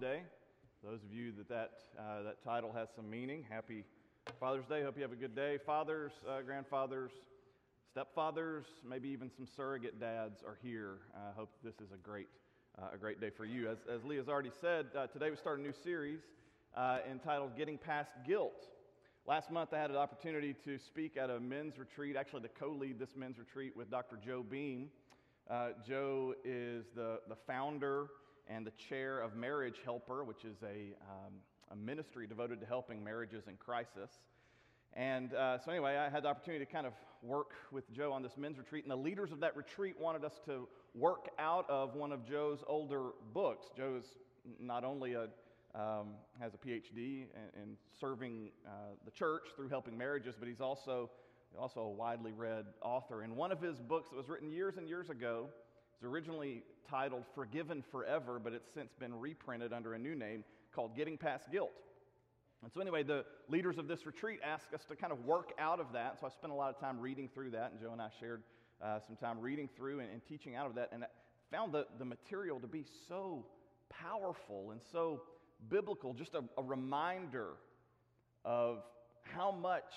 Day. Those of you that that, uh, that title has some meaning, happy Father's Day. Hope you have a good day. Fathers, uh, grandfathers, stepfathers, maybe even some surrogate dads are here. I hope this is a great, uh, a great day for you. As, as Leah's already said, uh, today we start a new series uh, entitled Getting Past Guilt. Last month, I had an opportunity to speak at a men's retreat, actually, to co lead this men's retreat with Dr. Joe Beam. Uh, Joe is the, the founder and the chair of Marriage Helper, which is a, um, a ministry devoted to helping marriages in crisis. And uh, so, anyway, I had the opportunity to kind of work with Joe on this men's retreat, and the leaders of that retreat wanted us to work out of one of Joe's older books. Joe's not only a, um, has a PhD in, in serving uh, the church through helping marriages, but he's also also a widely read author. And one of his books that was written years and years ago is originally titled Forgiven Forever, but it's since been reprinted under a new name called Getting Past Guilt. And so, anyway, the leaders of this retreat asked us to kind of work out of that. So, I spent a lot of time reading through that, and Joe and I shared uh, some time reading through and, and, teaching out of that. And I found the, the material to be so powerful and so biblical, just a, a reminder of how much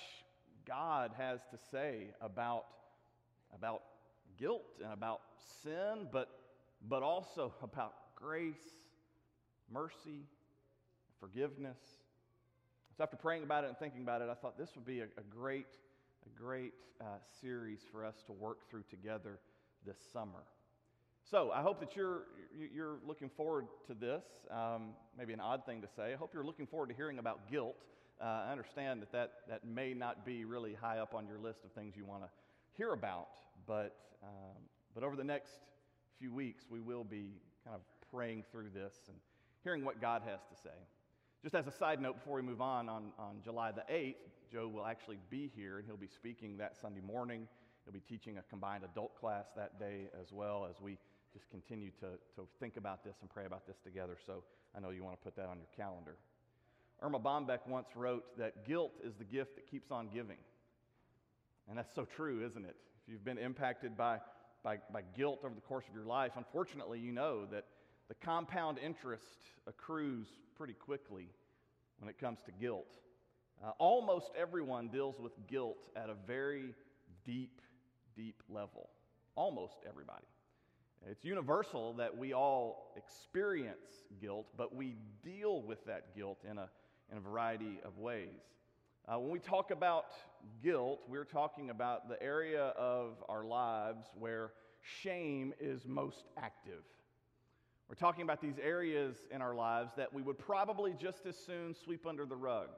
God has to say about, about guilt and about sin, but, but also about grace, mercy, forgiveness. So after praying about it and thinking about it, I thought this would be a, a great, a great uh, series for us to work through together this summer. So I hope that you're, you're looking forward to this. Um, maybe an odd thing to say. I hope you're looking forward to hearing about guilt. Uh, I understand that, that that may not be really high up on your list of things you want to hear about, but, um, but over the next few weeks, we will be kind of praying through this and hearing what God has to say. Just as a side note, before we move on, on, on July the 8th, Joe will actually be here and he'll be speaking that Sunday morning. He'll be teaching a combined adult class that day as well as we just continue to, to think about this and pray about this together. So I know you want to put that on your calendar. Erma Bombeck once wrote that guilt is the gift that keeps on giving. And that's so true, isn't it? If you've been impacted by, by, by guilt over the course of your life, unfortunately, you know that the compound interest accrues pretty quickly when it comes to guilt. Uh, almost everyone deals with guilt at a very deep, deep level. Almost everybody. It's universal that we all experience guilt, but we deal with that guilt in a in a variety of ways. Uh, when we talk about guilt, we're talking about the area of our lives where shame is most active. We're talking about these areas in our lives that we would probably just as soon sweep under the rug.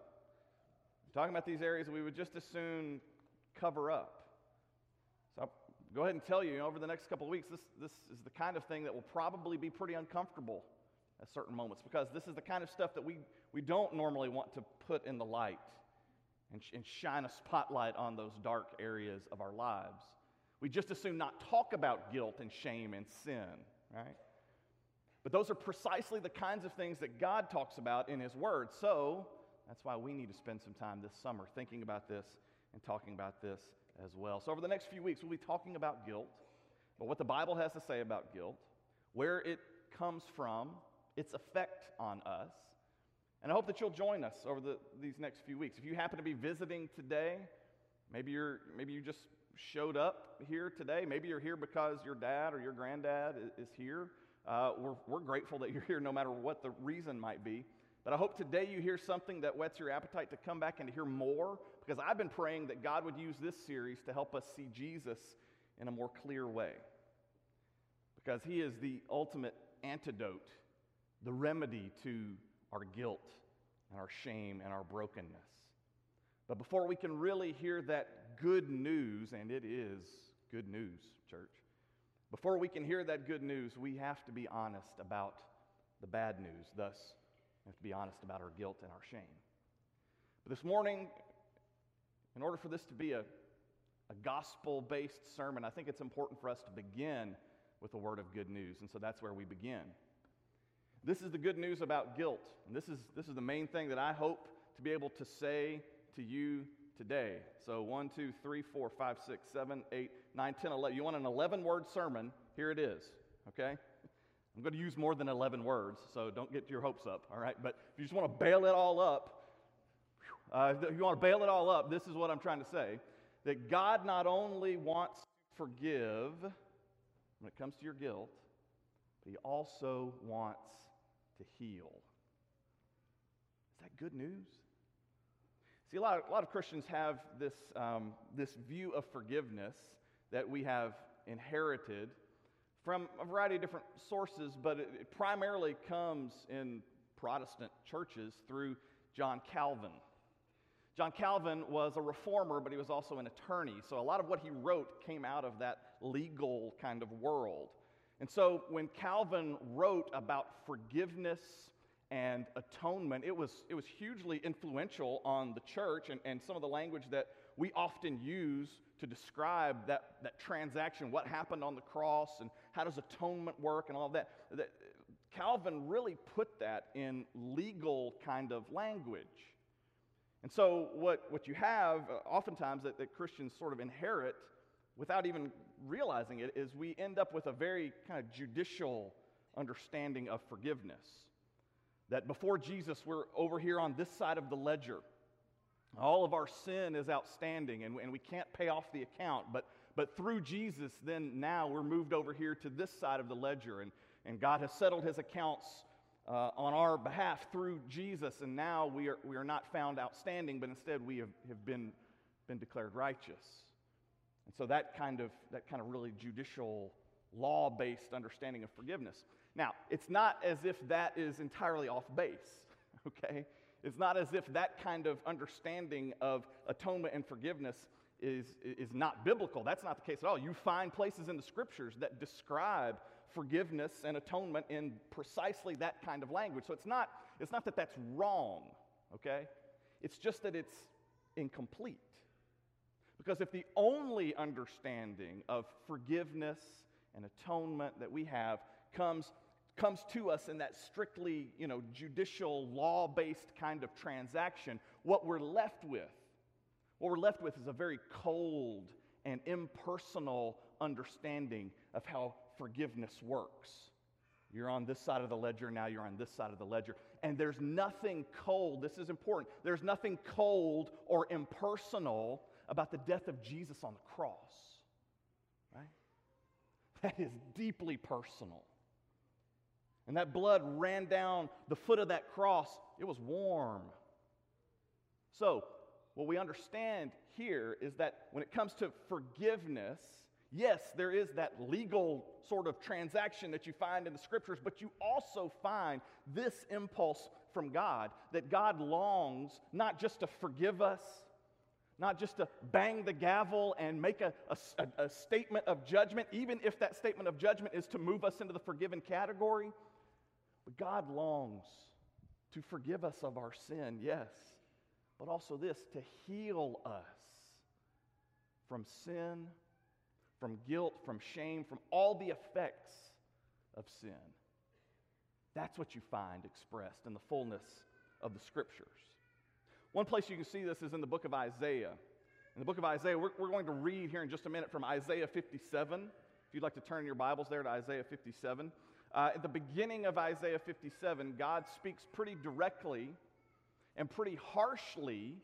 We're talking about these areas we would just as soon cover up. So I'll go ahead and tell you, you know, over the next couple of weeks, this, this is the kind of thing that will probably be pretty uncomfortable at certain moments because this is the kind of stuff that we, we don't normally want to put in the light and, sh- and shine a spotlight on those dark areas of our lives. We just assume not talk about guilt and shame and sin, right? But those are precisely the kinds of things that God talks about in His Word. So that's why we need to spend some time this summer thinking about this and talking about this as well. So, over the next few weeks, we'll be talking about guilt, but what the Bible has to say about guilt, where it comes from, its effect on us. And I hope that you'll join us over the, these next few weeks. If you happen to be visiting today, maybe, you're, maybe you just showed up here today. Maybe you're here because your dad or your granddad is, here. Uh, we're, we're grateful that you're here no matter what the reason might be. But I hope today you hear something that whets your appetite to come back and to hear more because I've been praying that God would use this series to help us see Jesus in a more clear way. Because he is the ultimate antidote the remedy to our guilt and our shame and our brokenness. But before we can really hear that good news, and it is good news, church, before we can hear that good news, we have to be honest about the bad news. Thus, we have to be honest about our guilt and our shame. But this morning, in order for this to be a, a gospel based sermon, I think it's important for us to begin with a word of good news. And so that's where we begin. This is the good news about guilt. And this is, this is the main thing that I hope to be able to say to you today. So, one, two, three, four, five, six, seven, eight, nine, ten, eleven. You want an 11 word sermon? Here it is, okay? I'm going to use more than 11 words, so don't get your hopes up, all right? But if you just want to bail it all up, uh, if you want to bail it all up, this is what I'm trying to say that God not only wants to forgive when it comes to your guilt, but He also wants to heal. Is that good news? See, a lot of, a lot of Christians have this, um, this view of forgiveness that we have inherited from a variety of different sources, but it, it primarily comes in Protestant churches through John Calvin. John Calvin was a reformer, but he was also an attorney. So a lot of what he wrote came out of that legal kind of world. And so when Calvin wrote about forgiveness and atonement, it was, it was hugely influential on the church and, and some of the language that we often use to describe that, that transaction, what happened on the cross and how does atonement work and all that. that Calvin really put that in legal kind of language. And so, what, what you have uh, oftentimes that, that Christians sort of inherit without even realizing it is we end up with a very kind of judicial understanding of forgiveness. That before Jesus, we're over here on this side of the ledger. All of our sin is outstanding and, and we can't pay off the account. But, but through Jesus, then now we're moved over here to this side of the ledger. And, and God has settled his accounts uh, on our behalf through Jesus, and now we are, we are not found outstanding, but instead we have, have been, been declared righteous. And so that kind of, that kind of really judicial, law based understanding of forgiveness. Now, it's not as if that is entirely off base, okay? It's not as if that kind of understanding of atonement and forgiveness is, is not biblical. That's not the case at all. You find places in the scriptures that describe forgiveness and atonement in precisely that kind of language. So it's not, it's not that that's wrong, okay? It's just that it's incomplete. Because if the only understanding of forgiveness and atonement that we have comes, comes to us in that strictly you know, judicial, law based kind of transaction, what we're left with, what we're left with is a very cold and impersonal understanding of how forgiveness works. You're on this side of the ledger, now you're on this side of the ledger. And there's nothing cold, this is important, there's nothing cold or impersonal about the death of Jesus on the cross. Right? That is deeply personal. And that blood ran down the foot of that cross, it was warm. So, what we understand here is that when it comes to forgiveness, Yes, there is that legal sort of transaction that you find in the scriptures, but you also find this impulse from God that God longs not just to forgive us, not just to bang the gavel and make a, a, a, statement of judgment, even if that statement of judgment is to move us into the forgiven category. But God longs to forgive us of our sin, yes, but also this to heal us from sin from guilt, from shame, from all the effects of sin. That's what you find expressed in the fullness of the scriptures. One place you can see this is in the book of Isaiah. In the book of Isaiah, we're, we're going to read here in just a minute from Isaiah 57. If you'd like to turn your Bibles there to Isaiah 57. Uh, at the beginning of Isaiah 57, God speaks pretty directly and pretty harshly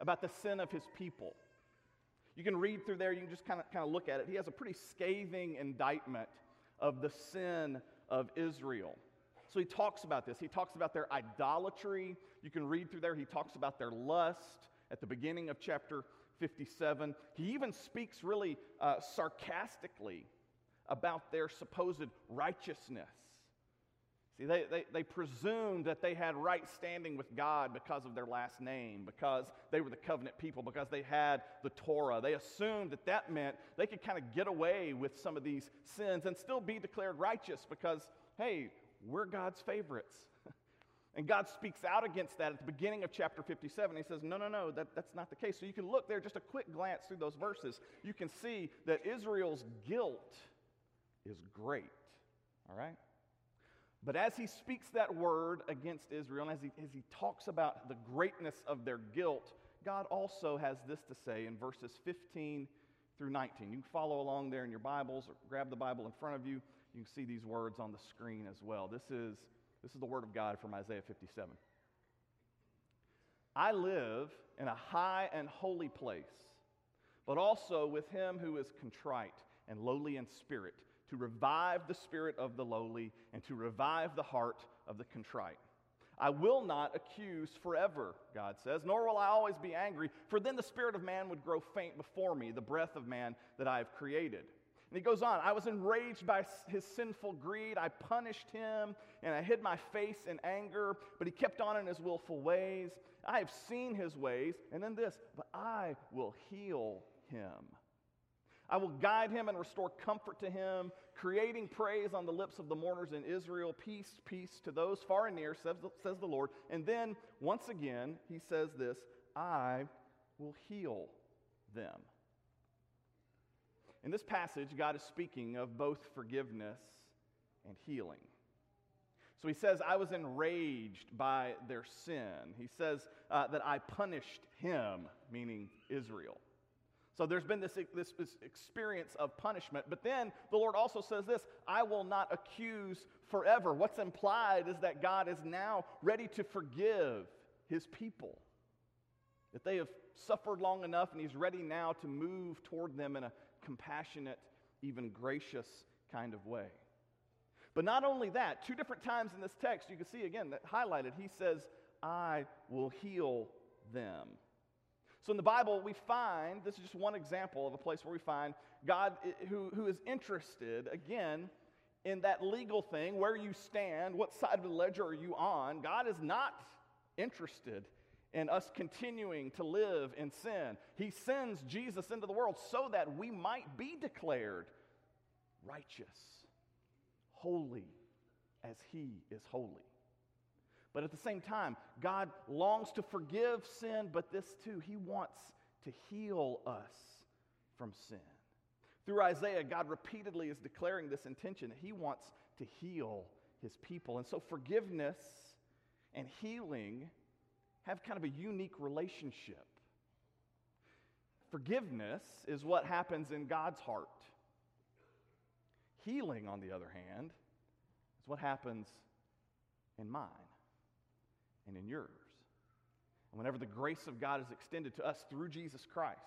about the sin of his people. You can read through there, you can just kind of, kind of look at it. He has a pretty scathing indictment of the sin of Israel. So he talks about this. He talks about their idolatry. You can read through there. He talks about their lust at the beginning of chapter 57. He even speaks really uh, sarcastically about their supposed righteousness. See, they, they, they presumed that they had right standing with God because of their last name, because they were the covenant people, because they had the Torah. They assumed that that meant they could kind of get away with some of these sins and still be declared righteous because, hey, we're God's favorites. and God speaks out against that at the beginning of chapter 57. He says, no, no, no, that, that's not the case. So you can look there, just a quick glance through those verses. You can see that Israel's guilt is great. All right? But as he speaks that word against Israel, and as he, as he talks about the greatness of their guilt, God also has this to say in verses 15 through 19. You can follow along there in your Bibles or grab the Bible in front of you. You can see these words on the screen as well. This is, this is the word of God from Isaiah 57. I live in a high and holy place, but also with him who is contrite and lowly in spirit, to revive the spirit of the lowly and to revive the heart of the contrite. I will not accuse forever, God says, nor will I always be angry, for then the spirit of man would grow faint before me, the breath of man that I have created. And he goes on, I was enraged by his sinful greed. I punished him, and I hid my face in anger, but he kept on in his willful ways. I have seen his ways, and then this, but I will heal him. I will guide him and restore comfort to him, creating praise on the lips of the mourners in Israel. Peace, peace to those far and near, says the, says the Lord. And then, once again, he says this I will heal them. In this passage, God is speaking of both forgiveness and healing. So he says, I was enraged by their sin. He says uh, that I punished him, meaning Israel. So there's been this, this, this, experience of punishment. But then the Lord also says this I will not accuse forever. What's implied is that God is now ready to forgive his people. That they have suffered long enough and he's ready now to move toward them in a compassionate, even gracious kind of way. But not only that, two different times in this text, you can see again that highlighted, he says, I will heal them. So in the Bible, we find this is just one example of a place where we find God eh, who, who is interested, again, in that legal thing, where you stand, what side of the ledger are you on. God is not interested in us continuing to live in sin. He sends Jesus into the world so that we might be declared righteous, holy as He is holy. But at the same time, God longs to forgive sin, but this too, He wants to heal us from sin. Through Isaiah, God repeatedly is declaring this intention that He wants to heal His people. And so forgiveness and healing have kind of a unique relationship. Forgiveness is what happens in God's heart. Healing, on the other hand, is what happens in mine and in yours. And whenever the grace of God is extended to us through Jesus Christ,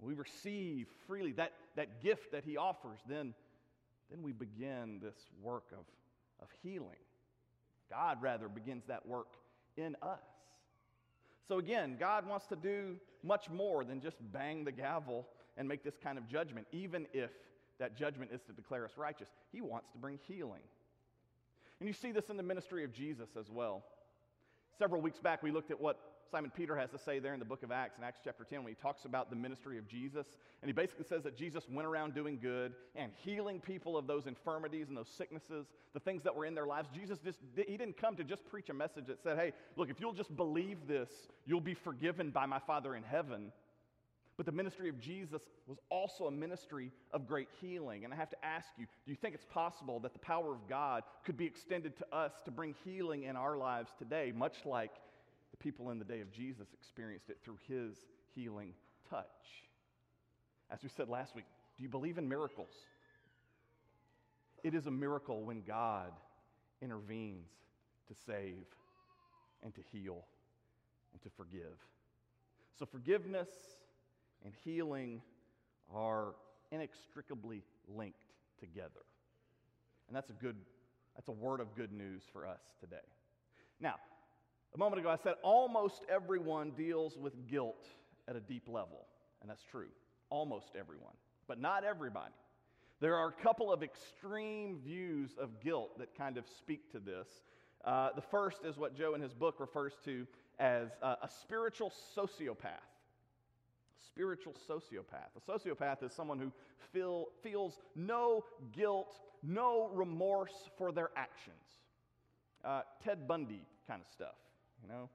we receive freely that, that gift that He offers, then, then we begin this work of, of healing. God, rather, begins that work in us. So, again, God wants to do much more than just bang the gavel and make this kind of judgment, even if that judgment is to declare us righteous. He wants to bring healing. And you see this in the ministry of Jesus as well. Several weeks back, we looked at what Simon Peter has to say there in the book of Acts, in Acts chapter 10, when he talks about the ministry of Jesus. And he basically says that Jesus went around doing good and healing people of those infirmities and those sicknesses, the things that were in their lives. Jesus just, he didn't come to just preach a message that said, hey, look, if you'll just believe this, you'll be forgiven by my Father in heaven. But the ministry of Jesus was also a ministry of great healing. And I have to ask you do you think it's possible that the power of God could be extended to us to bring healing in our lives today, much like the people in the day of Jesus experienced it through his healing touch? As we said last week, do you believe in miracles? It is a miracle when God intervenes to save and to heal and to forgive. So, forgiveness and healing are inextricably linked together. And that's a good that's a word of good news for us today. Now, a moment ago I said almost everyone deals with guilt at a deep level, and that's true. Almost everyone, but not everybody. There are a couple of extreme views of guilt that kind of speak to this. Uh, the first is what Joe in his book refers to as uh, a spiritual sociopath spiritual sociopath. A sociopath is someone who feel, feels no guilt, no remorse for their actions. Uh, Ted Bundy kind of stuff, you know?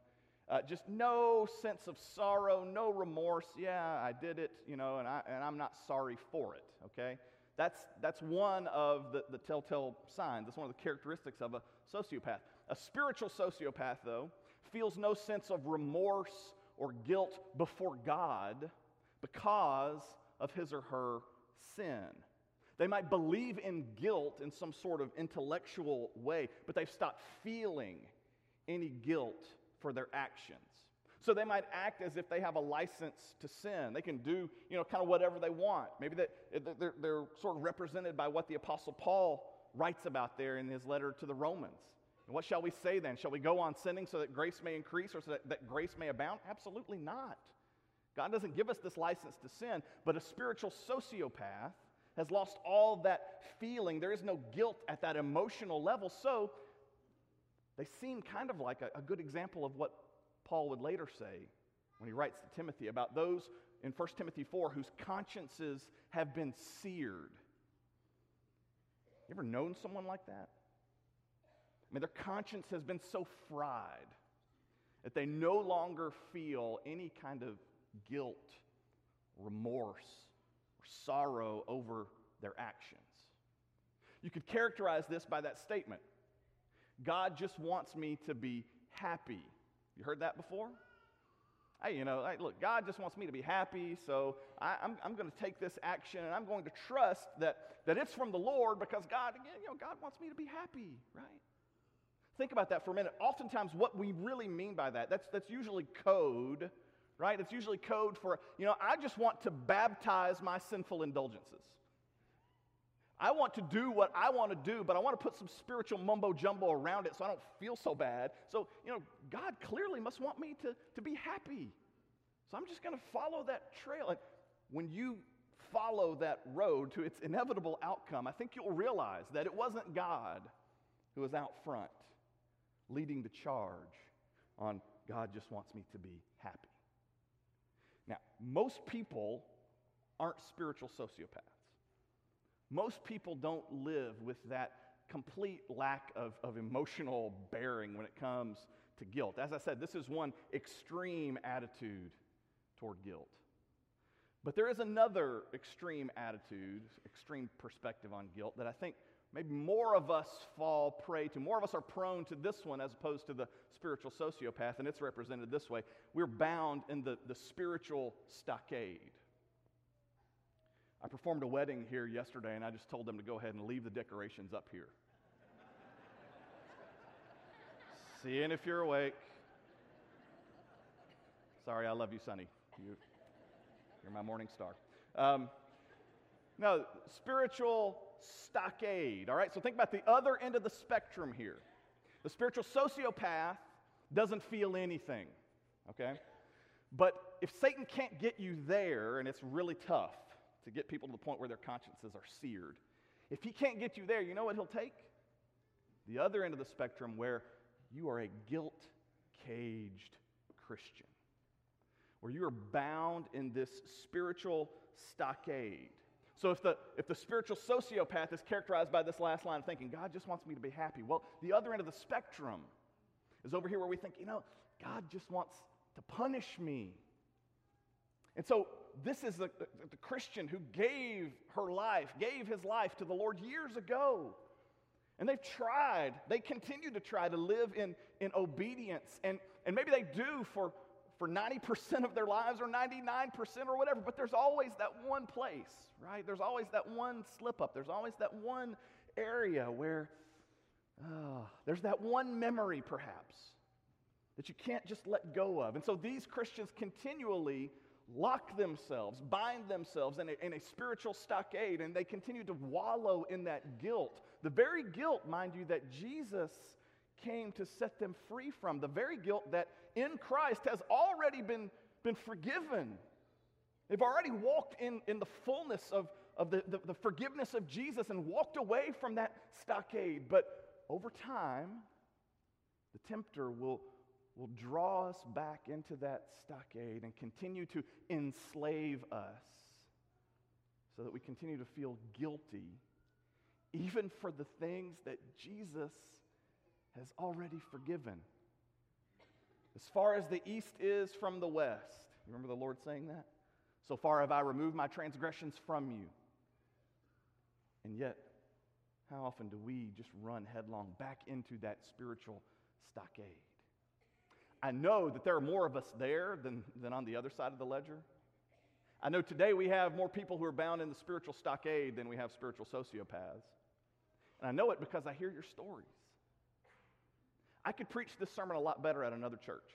Uh, just no sense of sorrow, no remorse. Yeah, I did it, you know, and, I, and I'm not sorry for it, okay? That's, that's one of the, the telltale signs. That's one of the characteristics of a sociopath. A spiritual sociopath, though, feels no sense of remorse or guilt before God because of his or her sin. They might believe in guilt in some sort of intellectual way, but they've stopped feeling any guilt for their actions. So they might act as if they have a license to sin. They can do, you know, kind of whatever they want. Maybe they're, they're sort of represented by what the Apostle Paul writes about there in his letter to the Romans. And what shall we say then? Shall we go on sinning so that grace may increase or so that, that grace may abound? Absolutely not. God doesn't give us this license to sin, but a spiritual sociopath has lost all that feeling. There is no guilt at that emotional level. So they seem kind of like a, a good example of what Paul would later say when he writes to Timothy about those in 1 Timothy 4 whose consciences have been seared. You ever known someone like that? I mean, their conscience has been so fried that they no longer feel any kind of guilt, remorse, or sorrow over their actions. You could characterize this by that statement God just wants me to be happy. You heard that before? Hey, you know, hey, look, God just wants me to be happy, so I, I'm, I'm going to take this action and I'm going to trust that, that it's from the Lord because God, again, you know, God wants me to be happy, right? Think about that for a minute. Oftentimes, what we really mean by that, that's, that's usually code, right? It's usually code for, you know, I just want to baptize my sinful indulgences. I want to do what I want to do, but I want to put some spiritual mumbo jumbo around it so I don't feel so bad. So, you know, God clearly must want me to, to be happy. So I'm just going to follow that trail. And when you follow that road to its inevitable outcome, I think you'll realize that it wasn't God who was out front leading the charge on God just wants me to be happy. Now, most people aren't spiritual sociopaths. Most people don't live with that complete lack of, of emotional bearing when it comes to guilt. As I said, this is one extreme attitude toward guilt. But there is another extreme attitude, extreme perspective on guilt that I think maybe more of us fall prey to. More of us are prone to this one as opposed to the spiritual sociopath, and it's represented this way. We're bound in the, the spiritual stockade. I performed a wedding here yesterday, and I just told them to go ahead and leave the decorations up here. Seeing if you're awake. Sorry, I love you, Sonny. You, are my morning star. Um, no, spiritual stockade, all right? So think about the other end of the spectrum here. The spiritual sociopath doesn't feel anything, okay? But if Satan can't get you there, and it's really tough, to get people to the point where their consciences are seared. If he can't get you there, you know what he'll take? The other end of the spectrum where you are a guilt caged Christian, where you are bound in this spiritual stockade. So if the, if the spiritual sociopath is characterized by this last line of thinking, God just wants me to be happy, well, the other end of the spectrum is over here where we think, you know, God just wants to punish me. And so this is the, the, the, Christian who gave her life, gave his life to the Lord years ago. And they've tried, they continue to try to live in, in obedience. And, and maybe they do for, for 90% of their lives or 99% or whatever, but there's always that one place, right? There's always that one slip up. There's always that one area where oh, there's that one memory, perhaps, that you can't just let go of. And so these Christians continually lock themselves, bind themselves in a, in a, spiritual stockade, and they continue to wallow in that guilt. The very guilt, mind you, that Jesus came to set them free from. The very guilt that in Christ has already been, been forgiven. They've already walked in, in the fullness of, of the, the, the forgiveness of Jesus and walked away from that stockade. But over time, the tempter will will draw us back into that stockade and continue to enslave us so that we continue to feel guilty even for the things that Jesus has already forgiven. As far as the east is from the west, you remember the Lord saying that? So far have I removed my transgressions from you. And yet, how often do we just run headlong back into that spiritual stockade? I know that there are more of us there than, than on the other side of the ledger. I know today we have more people who are bound in the spiritual stockade than we have spiritual sociopaths. And I know it because I hear your stories. I could preach this sermon a lot better at another church.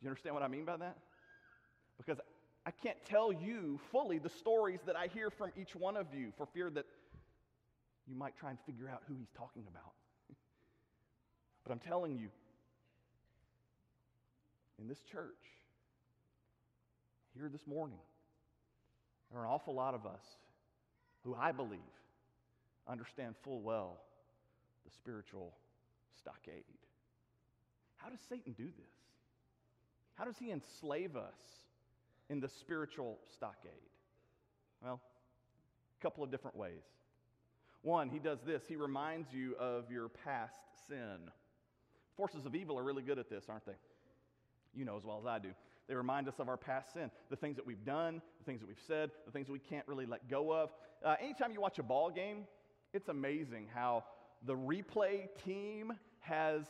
Do you understand what I mean by that? Because I can't tell you fully the stories that I hear from each one of you for fear that you might try and figure out who he's talking about. but I'm telling you, in this church, here this morning, there are an awful lot of us who I believe understand full well the spiritual stockade. How does Satan do this? How does he enslave us in the spiritual stockade? Well, a couple of different ways. One, he does this he reminds you of your past sin. Forces of evil are really good at this, aren't they? You know as well as I do. They remind us of our past sin, the things that we've done, the things that we've said, the things we can't really let go of. Uh, anytime you watch a ball game, it's amazing how the replay team has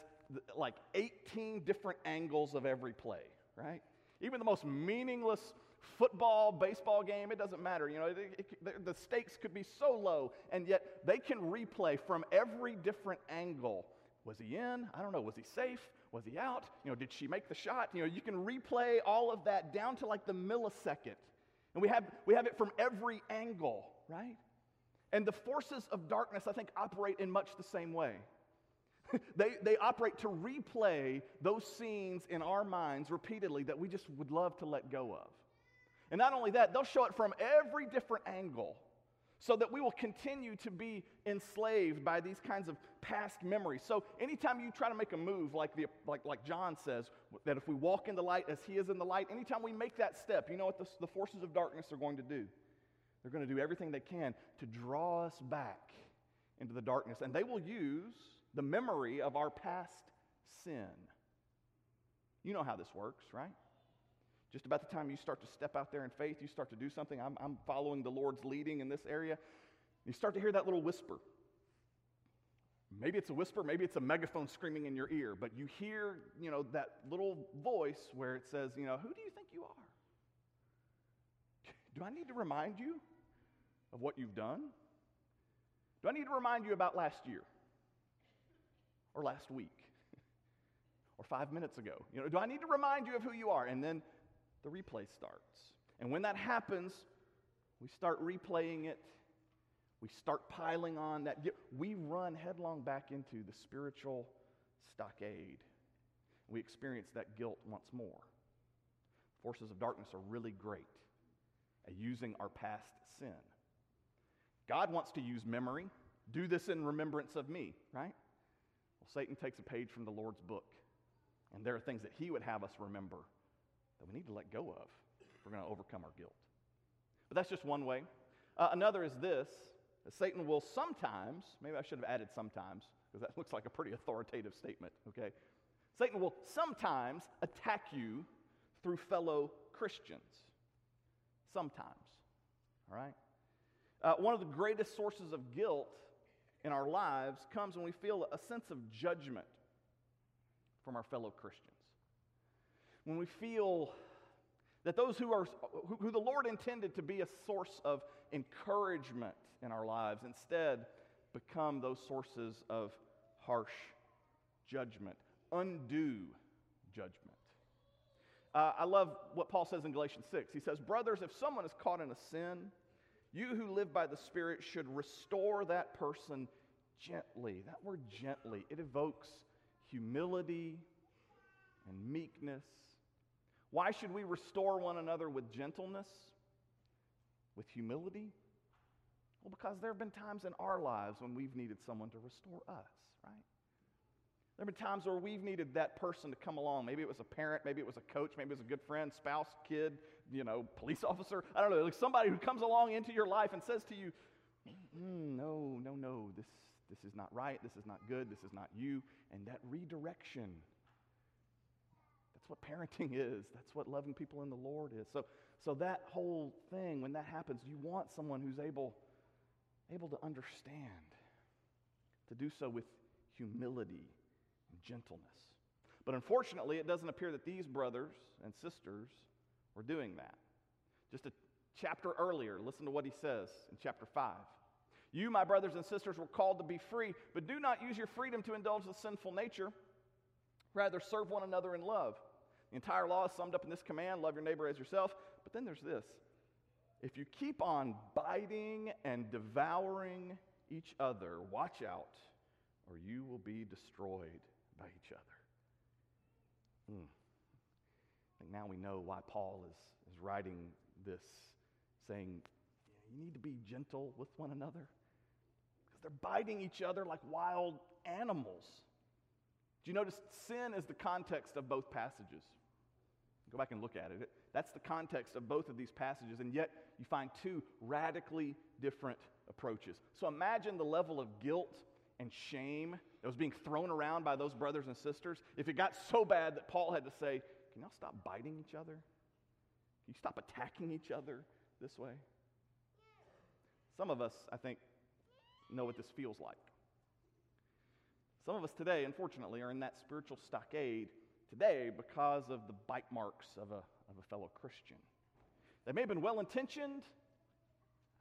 like 18 different angles of every play, right? Even the most meaningless football, baseball game, it doesn't matter. You know, it, it, the stakes could be so low, and yet they can replay from every different angle. Was he in? I don't know. Was he safe? Was he out? You know, did she make the shot? You know, you can replay all of that down to like the millisecond. And we have, we have it from every angle, right? And the forces of darkness, I think, operate in much the same way. they, they operate to replay those scenes in our minds repeatedly that we just would love to let go of. And not only that, they'll show it from every different angle so that we will continue to be enslaved by these kinds of past memories. So anytime you try to make a move, like, the, like, like John says, that if we walk in the light as he is in the light, anytime we make that step, you know what the, the forces of darkness are going to do? They're going to do everything they can to draw us back into the darkness. And they will use the memory of our past sin. You know how this works, right? Just about the time you start to step out there in faith, you start to do something. I'm, I'm following the Lord's leading in this area. You start to hear that little whisper. Maybe it's a whisper, maybe it's a megaphone screaming in your ear, but you hear, you know, that little voice where it says, you know, who do you think you are? Do I need to remind you of what you've done? Do I need to remind you about last year? Or last week? or five minutes ago? You know, do I need to remind you of who you are? And then the replay starts. And when that happens, we start replaying it. We start piling on that. We run headlong back into the spiritual stockade. We experience that guilt once more. Forces of darkness are really great at using our past sin. God wants to use memory. Do this in remembrance of me, right? Well, Satan takes a page from the Lord's book, and there are things that he would have us remember that we need to let go of if we're going to overcome our guilt. But that's just one way. Uh, another is this that Satan will sometimes, maybe I should have added sometimes, because that looks like a pretty authoritative statement, okay? Satan will sometimes attack you through fellow Christians. Sometimes, all right? Uh, one of the greatest sources of guilt in our lives comes when we feel a sense of judgment from our fellow Christians when we feel that those who are who, the Lord intended to be a source of encouragement in our lives instead become those sources of harsh judgment, undue judgment. Uh, I love what Paul says in Galatians 6. He says, Brothers, if someone is caught in a sin, you who live by the Spirit should restore that person gently. That word gently, it evokes humility and meekness why should we restore one another with gentleness, with humility? Well, because there have been times in our lives when we've needed someone to restore us, right? There have been times where we've needed that person to come along. Maybe it was a parent, maybe it was a coach, maybe it was a good friend, spouse, kid, you know, police officer. I don't know, like somebody who comes along into your life and says to you, mm, no, no, no, this, this is not right, this is not good, this is not you. And that redirection what parenting is. That's what loving people in the Lord is. So, so that whole thing, when that happens, you want someone who's able, able to understand, to do so with humility and gentleness. But unfortunately, it doesn't appear that these brothers and sisters We're doing that. Just a chapter earlier, listen to what he says in chapter 5. You, my brothers and sisters, were called to be free, but do not use your freedom to indulge the sinful nature. Rather, serve one another in love. The entire law is summed up in this command love your neighbor as yourself. But then there's this if you keep on biting and devouring each other, watch out, or you will be destroyed by each other. Hmm. Think now we know why Paul is, is writing this, saying, you need to be gentle with one another. Because they're biting each other like wild animals. Do you notice sin is the context of both passages? Go back and look at it. That's the context of both of these passages, and yet you find two radically different approaches. So imagine the level of guilt and shame that was being thrown around by those brothers and sisters. If it got so bad that Paul had to say, Can y'all stop biting each other? Can you stop attacking each other this way? Some of us, I think, know what this feels like. Some of us today, unfortunately, are in that spiritual stockade today because of the bite marks of a, of a fellow Christian. They may have been well intentioned.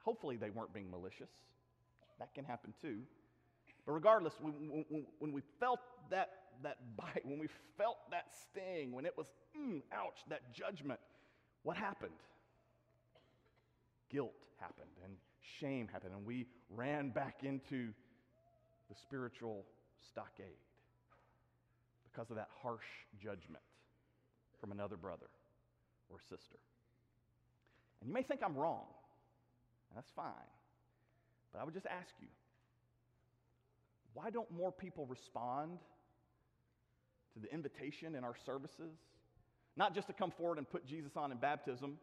Hopefully, they weren't being malicious. That can happen too. But regardless, when, when, when we felt that, that bite, when we felt that sting, when it was, mm, ouch, that judgment, what happened? Guilt happened and shame happened, and we ran back into the spiritual stockade because of that harsh judgment from another brother or sister. And you may think I'm wrong, and that's fine. But I would just ask you why don't more people respond to the invitation in our services? Not just to come forward and put Jesus on in baptism.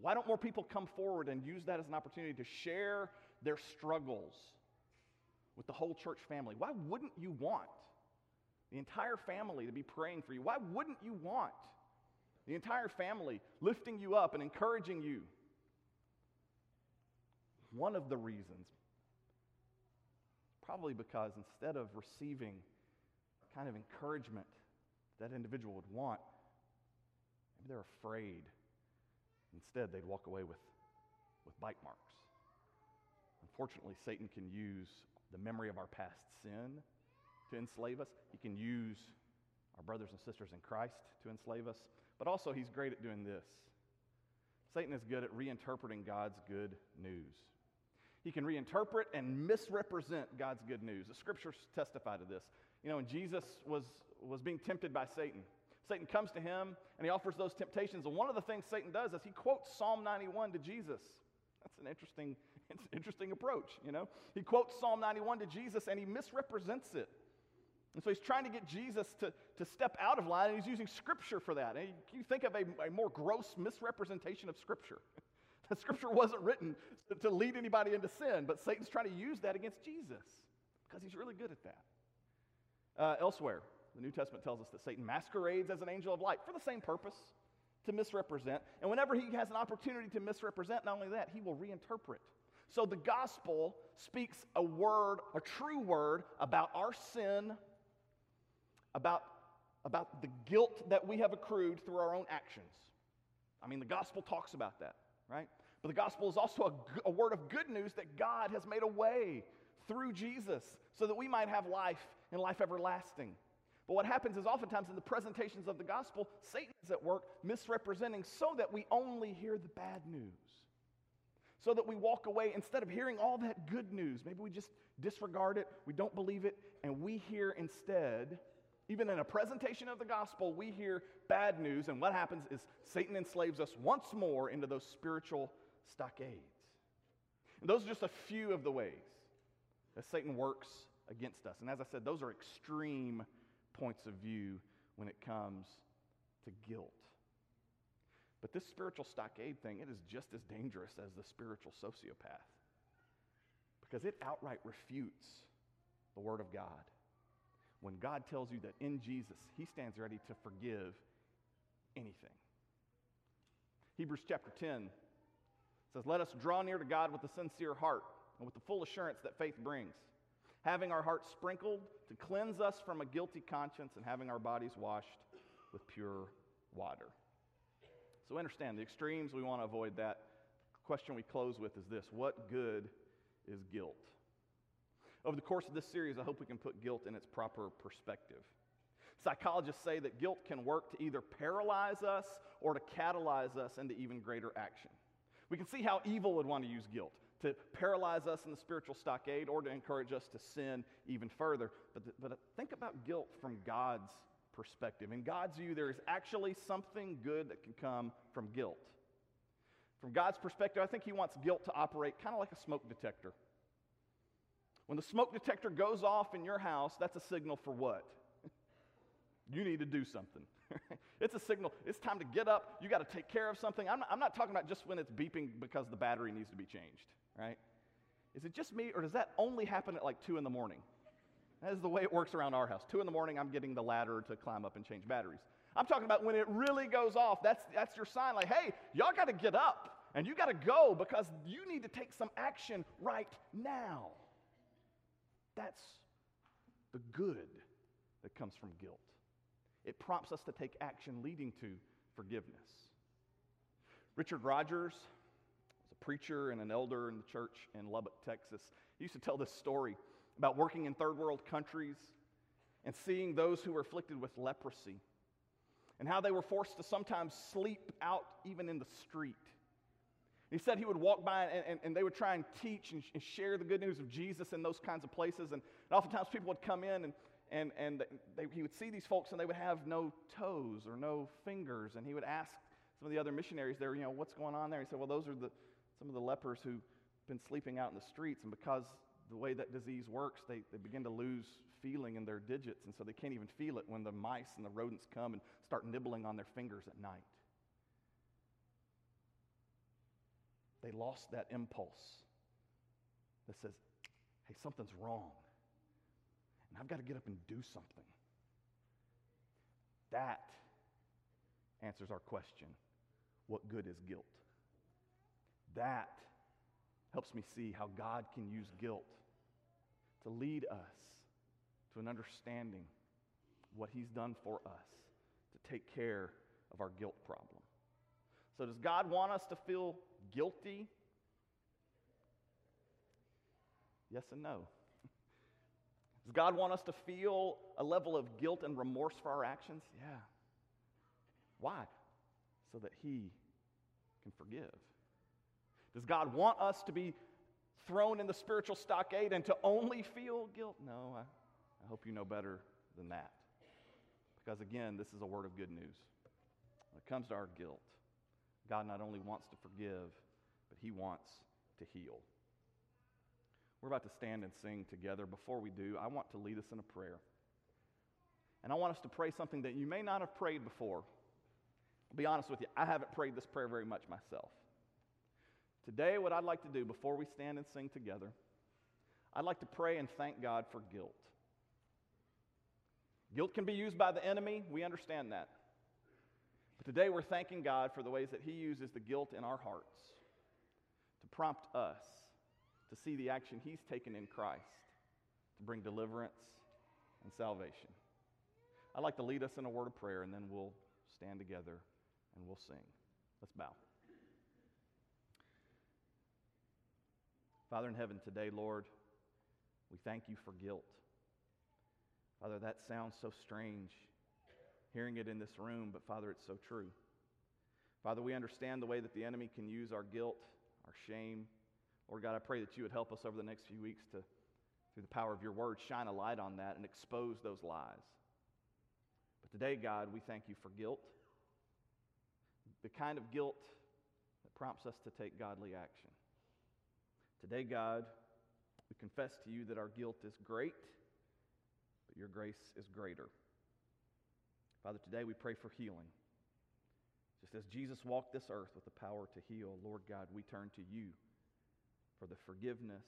Why don't more people come forward and use that as an opportunity to share their struggles with the whole church family? Why wouldn't you want the entire family to be praying for you? Why wouldn't you want the entire family lifting you up and encouraging you? One of the reasons, probably because instead of receiving kind of encouragement that individual would want, maybe they're afraid. Instead, they'd walk away with, with bite marks. Unfortunately, Satan can use the memory of our past sin to enslave us. He can use our brothers and sisters in Christ to enslave us. But also, he's great at doing this. Satan is good at reinterpreting God's good news. He can reinterpret and misrepresent God's good news. The scriptures testify to this. You know, when Jesus was, was being tempted by Satan, Satan comes to him and he offers those temptations. And one of the things Satan does is he quotes Psalm 91 to Jesus. That's an interesting, it's an interesting approach, you know. He quotes Psalm 91 to Jesus and he misrepresents it. And so he's trying to get Jesus to, to step out of line, and he's using Scripture for that. And you think of a, a more gross misrepresentation of Scripture. the Scripture wasn't written to, to lead anybody into sin, but Satan's trying to use that against Jesus because he's really good at that. Uh, elsewhere, the New Testament tells us that Satan masquerades as an angel of light for the same purpose to misrepresent. And whenever he has an opportunity to misrepresent, not only that, he will reinterpret. So the gospel speaks a word, a true word about our sin about, about the guilt that we have accrued through our own actions. I mean, the gospel talks about that, right? But the gospel is also a, a word of good news that God has made a way through Jesus so that we might have life and life everlasting. But what happens is oftentimes in the presentations of the gospel, Satan is at work misrepresenting so that we only hear the bad news. So that we walk away instead of hearing all that good news. Maybe we just disregard it, we don't believe it, and we hear instead even in a presentation of the gospel, we hear bad news, and what happens is Satan enslaves us once more into those spiritual stockades. And those are just a few of the ways that Satan works against us. And as I said, those are extreme points of view when it comes to guilt. But this spiritual stockade thing, it is just as dangerous as the spiritual sociopath because it outright refutes the Word of God when God tells you that in Jesus, He stands ready to forgive anything. Hebrews chapter 10 says, Let us draw near to God with a sincere heart and with the full assurance that faith brings, having our hearts sprinkled to cleanse us from a guilty conscience and having our bodies washed with pure water. So understand the extremes, we want to avoid that. The question we close with is this What good is guilt? Over the course of this series, I hope we can put guilt in its proper perspective. Psychologists say that guilt can work to either paralyze us or to catalyze us into even greater action. We can see how evil would want to use guilt to paralyze us in the spiritual stockade or to encourage us to sin even further. But, but think about guilt from God's perspective. In God's view, there is actually something good that can come from guilt. From God's perspective, I think He wants guilt to operate kind of like a smoke detector. When the smoke detector goes off in your house, that's a signal for what? you need to do something. it's a signal. It's time to get up. You got to take care of something. I'm not, I'm not talking about just when it's beeping because the battery needs to be changed, right? Is it just me, or does that only happen at like 2 in the morning? That is the way it works around our house. 2 in the morning, I'm getting the ladder to climb up and change batteries. I'm talking about when it really goes off. That's, that's your sign like, hey, y'all got to get up and you got to go because you need to take some action right now. That's the good that comes from guilt. It prompts us to take action leading to forgiveness. Richard Rogers was a preacher and an elder in the church in Lubbock, Texas. He used to tell this story about working in third world countries and seeing those who were afflicted with leprosy and how they were forced to sometimes sleep out even in the street. He said he would walk by and, and, and they would try and teach and, and, share the good news of Jesus in those kinds of places. And, and oftentimes people would come in and, and, and they, he would see these folks and they would have no toes or no fingers. And he would ask some of the other missionaries there, you know, what's going on there? He said, well, those are the, some of the lepers who've been sleeping out in the streets. And because the way that disease works, they, they begin to lose feeling in their digits. And so they can't even feel it when the mice and the rodents come and start nibbling on their fingers at night. They lost that impulse that says, hey, something's wrong. And I've got to get up and do something. That answers our question what good is guilt? That helps me see how God can use guilt to lead us to an understanding what He's done for us to take care of our guilt problem. So, does God want us to feel guilty? Yes and no. Does God want us to feel a level of guilt and remorse for our actions? Yeah. Why? So that He can forgive. Does God want us to be thrown in the spiritual stockade and to only feel guilt? No, I, I hope you know better than that. Because again, this is a word of good news. When it comes to our guilt, God not only wants to forgive, but He wants to heal. We're about to stand and sing together. Before we do, I want to lead us in a prayer. And I want us to pray something that you may not have prayed before. I'll be honest with you, I haven't prayed this prayer very much myself. Today, what I'd like to do before we stand and sing together, I'd like to pray and thank God for guilt. Guilt can be used by the enemy, we understand that. But today we're thanking God for the ways that He uses the guilt in our hearts to prompt us to see the action He's taken in Christ to bring deliverance and salvation. I'd like to lead us in a word of prayer, and then we'll stand together and we'll sing. Let's bow. Father in heaven, today, Lord, we thank you for guilt. Father, that sounds so strange hearing it in this room, but Father, it's so true. Father, we understand the way that the enemy can use our guilt, our shame, Lord God, I pray that you would help us over the next few weeks to, through the power of your word, shine a light on that and expose those lies. But today, God, we thank you for guilt, the kind of guilt that prompts us to take godly action. Today, God, we confess to you that our guilt is great, but your grace is greater. Father, today we pray for healing. Just as Jesus walked this earth with the power to heal, Lord God, we turn to you for the forgiveness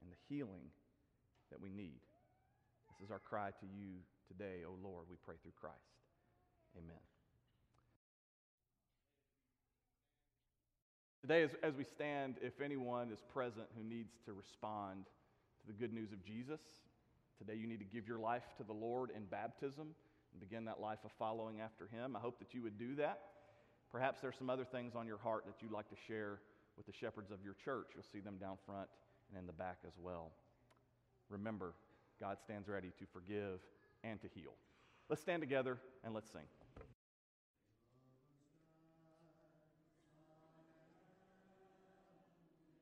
and the healing that we need. This is our cry to you today, O Lord. We pray through Christ. Amen. Today, as, as we stand, if anyone is present who needs to respond to the good news of Jesus, today you need to give your life to the Lord in baptism begin that life of following after Him. I hope that you would do that. Perhaps there's some other things on your heart that you'd like to share with the shepherds of your church. You'll see them down front and in the back as well. Remember, God stands ready to forgive and to heal. Let's stand together and let's sing.